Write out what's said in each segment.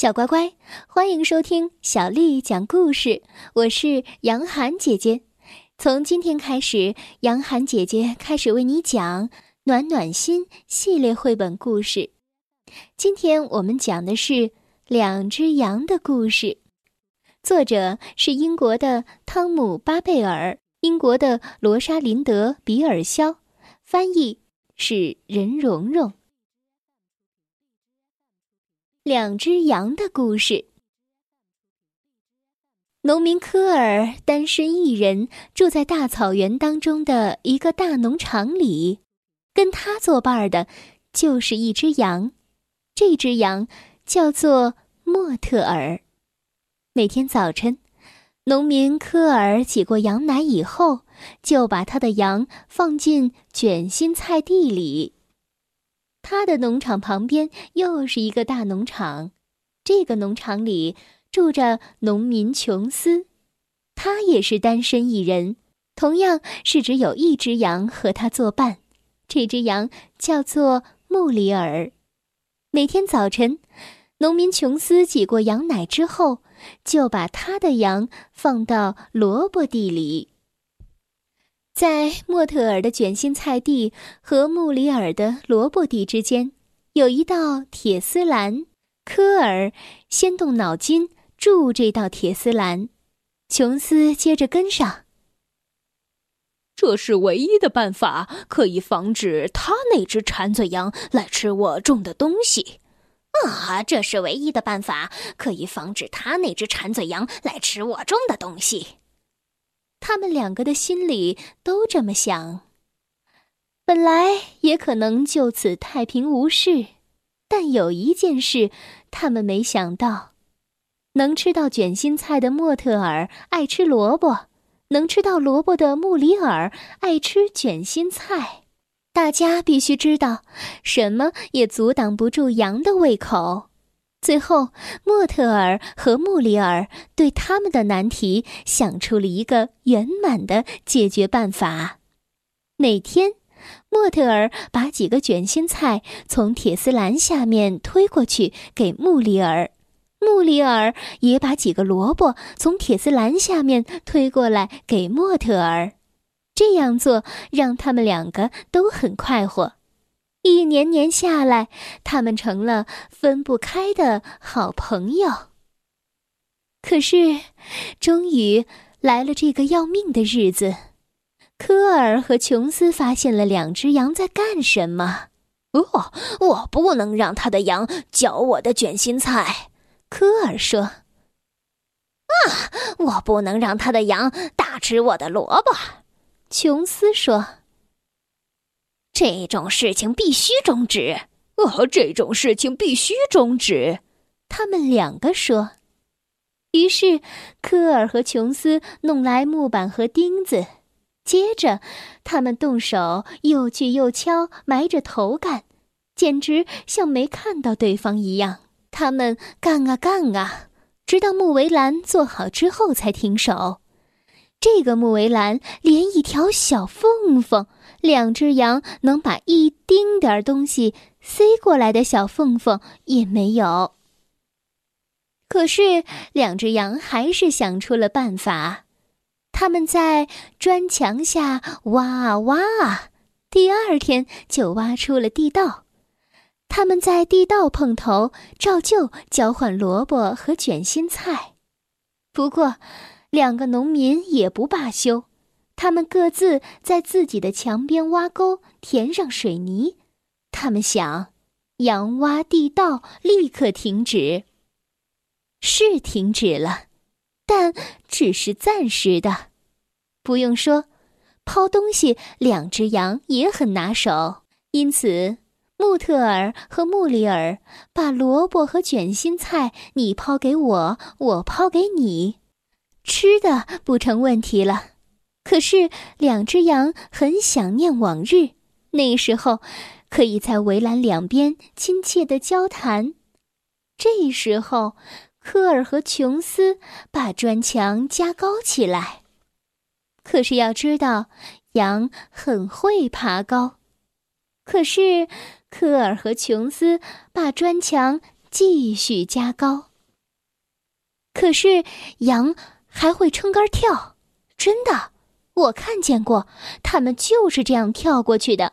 小乖乖，欢迎收听小丽讲故事。我是杨涵姐姐。从今天开始，杨涵姐姐开始为你讲《暖暖心》系列绘本故事。今天我们讲的是《两只羊的故事》，作者是英国的汤姆·巴贝尔，英国的罗莎琳德·比尔肖，翻译是任蓉蓉。两只羊的故事。农民科尔单身一人，住在大草原当中的一个大农场里。跟他作伴的，就是一只羊。这只羊叫做莫特尔。每天早晨，农民科尔挤过羊奶以后，就把他的羊放进卷心菜地里。他的农场旁边又是一个大农场，这个农场里住着农民琼斯，他也是单身一人，同样是只有一只羊和他作伴。这只羊叫做穆里尔。每天早晨，农民琼斯挤过羊奶之后，就把他的羊放到萝卜地里。在莫特尔的卷心菜地和穆里尔的萝卜地之间，有一道铁丝栏。科尔先动脑筋筑这道铁丝栏，琼斯接着跟上。这是唯一的办法，可以防止他那只馋嘴羊来吃我种的东西。啊，这是唯一的办法，可以防止他那只馋嘴羊来吃我种的东西。他们两个的心里都这么想。本来也可能就此太平无事，但有一件事他们没想到：能吃到卷心菜的莫特尔爱吃萝卜，能吃到萝卜的穆里尔爱吃卷心菜。大家必须知道，什么也阻挡不住羊的胃口。最后，莫特尔和穆里尔对他们的难题想出了一个圆满的解决办法。每天，莫特尔把几个卷心菜从铁丝篮下面推过去给穆里尔，穆里尔也把几个萝卜从铁丝篮下面推过来给莫特尔。这样做让他们两个都很快活。一年年下来，他们成了分不开的好朋友。可是，终于来了这个要命的日子。科尔和琼斯发现了两只羊在干什么。哦，我不能让他的羊嚼我的卷心菜。科尔说：“啊，我不能让他的羊大吃我的萝卜。”琼斯说。这种事情必须终止！哦，这种事情必须终止！他们两个说。于是，科尔和琼斯弄来木板和钉子，接着，他们动手又锯又敲，埋着头干，简直像没看到对方一样。他们干啊干啊，直到木围栏做好之后才停手。这个木围栏连一条小缝缝。两只羊能把一丁点儿东西塞过来的小缝缝也没有。可是，两只羊还是想出了办法。他们在砖墙下挖啊挖啊，第二天就挖出了地道。他们在地道碰头，照旧交换萝卜和卷心菜。不过，两个农民也不罢休。他们各自在自己的墙边挖沟，填上水泥。他们想，羊挖地道立刻停止。是停止了，但只是暂时的。不用说，抛东西，两只羊也很拿手。因此，穆特尔和穆里尔把萝卜和卷心菜你抛给我，我抛给你，吃的不成问题了。可是，两只羊很想念往日，那时候可以在围栏两边亲切的交谈。这时候，科尔和琼斯把砖墙加高起来。可是要知道，羊很会爬高。可是，科尔和琼斯把砖墙继续加高。可是羊还会撑杆跳，真的，我看见过，他们就是这样跳过去的。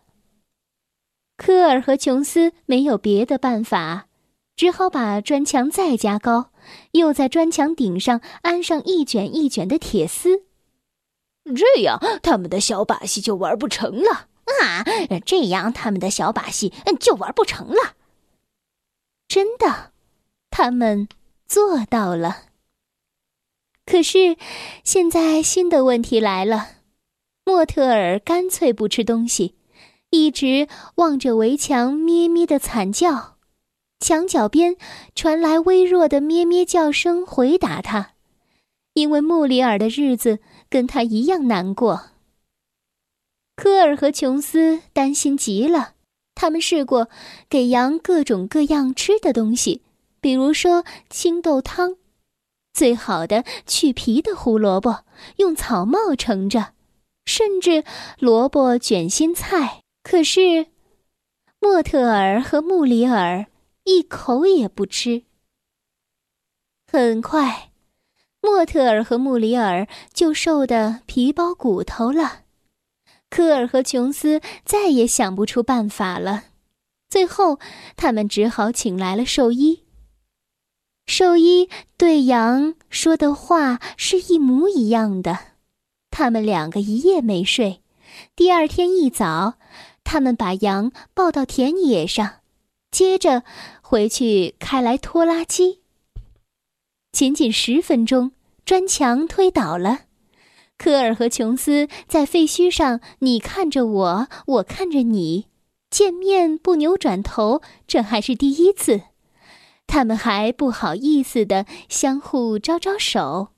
科尔和琼斯没有别的办法，只好把砖墙再加高，又在砖墙顶上安上一卷一卷的铁丝。这样，他们的小把戏就玩不成了啊！这样，他们的小把戏就玩不成了。真的，他们做到了。可是，现在新的问题来了：莫特尔干脆不吃东西。一直望着围墙，咩咩的惨叫。墙角边传来微弱的咩咩叫声，回答他。因为穆里尔的日子跟他一样难过。科尔和琼斯担心极了，他们试过给羊各种各样吃的东西，比如说青豆汤，最好的去皮的胡萝卜，用草帽盛着，甚至萝卜卷心菜。可是，莫特尔和穆里尔一口也不吃。很快，莫特尔和穆里尔就瘦得皮包骨头了。科尔和琼斯再也想不出办法了。最后，他们只好请来了兽医。兽医对羊说的话是一模一样的。他们两个一夜没睡。第二天一早。他们把羊抱到田野上，接着回去开来拖拉机。仅仅十分钟，砖墙推倒了。科尔和琼斯在废墟上，你看着我，我看着你，见面不扭转头，这还是第一次。他们还不好意思的相互招招手。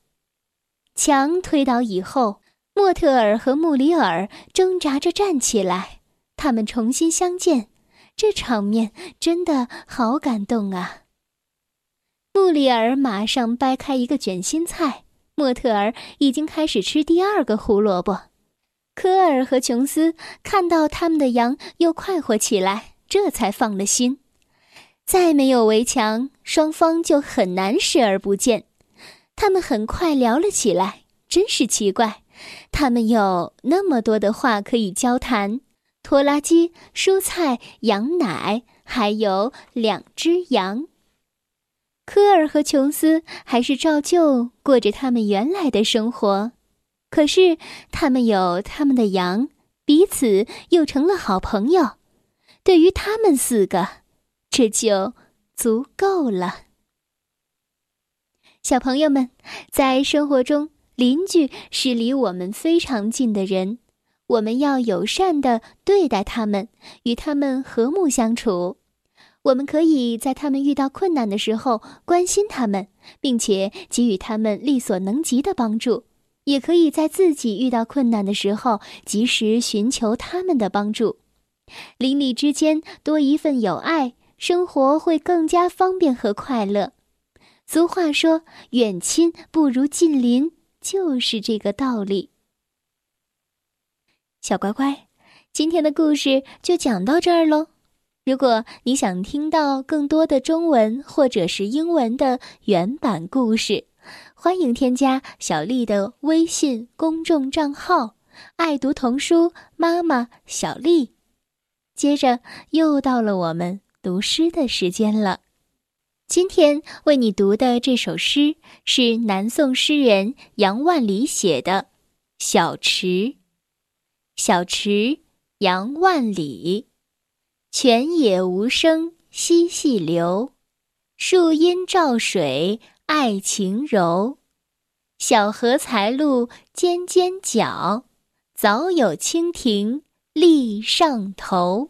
墙推倒以后，莫特尔和穆里尔挣扎着站起来。他们重新相见，这场面真的好感动啊！穆里尔马上掰开一个卷心菜，莫特尔已经开始吃第二个胡萝卜。科尔和琼斯看到他们的羊又快活起来，这才放了心。再没有围墙，双方就很难视而不见。他们很快聊了起来，真是奇怪，他们有那么多的话可以交谈。拖拉机、蔬菜、羊奶，还有两只羊。科尔和琼斯还是照旧过着他们原来的生活，可是他们有他们的羊，彼此又成了好朋友。对于他们四个，这就足够了。小朋友们，在生活中，邻居是离我们非常近的人。我们要友善的对待他们，与他们和睦相处。我们可以在他们遇到困难的时候关心他们，并且给予他们力所能及的帮助；也可以在自己遇到困难的时候及时寻求他们的帮助。邻里之间多一份友爱，生活会更加方便和快乐。俗话说：“远亲不如近邻”，就是这个道理。小乖乖，今天的故事就讲到这儿喽。如果你想听到更多的中文或者是英文的原版故事，欢迎添加小丽的微信公众账号“爱读童书妈妈小丽”。接着又到了我们读诗的时间了。今天为你读的这首诗是南宋诗人杨万里写的《小池》。小池，杨万里。泉眼无声惜细流，树阴照水爱晴柔。小荷才露尖尖角，早有蜻蜓立上头。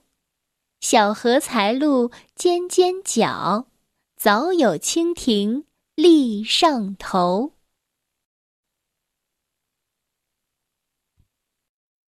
小荷才露尖尖角，早有蜻蜓立上头。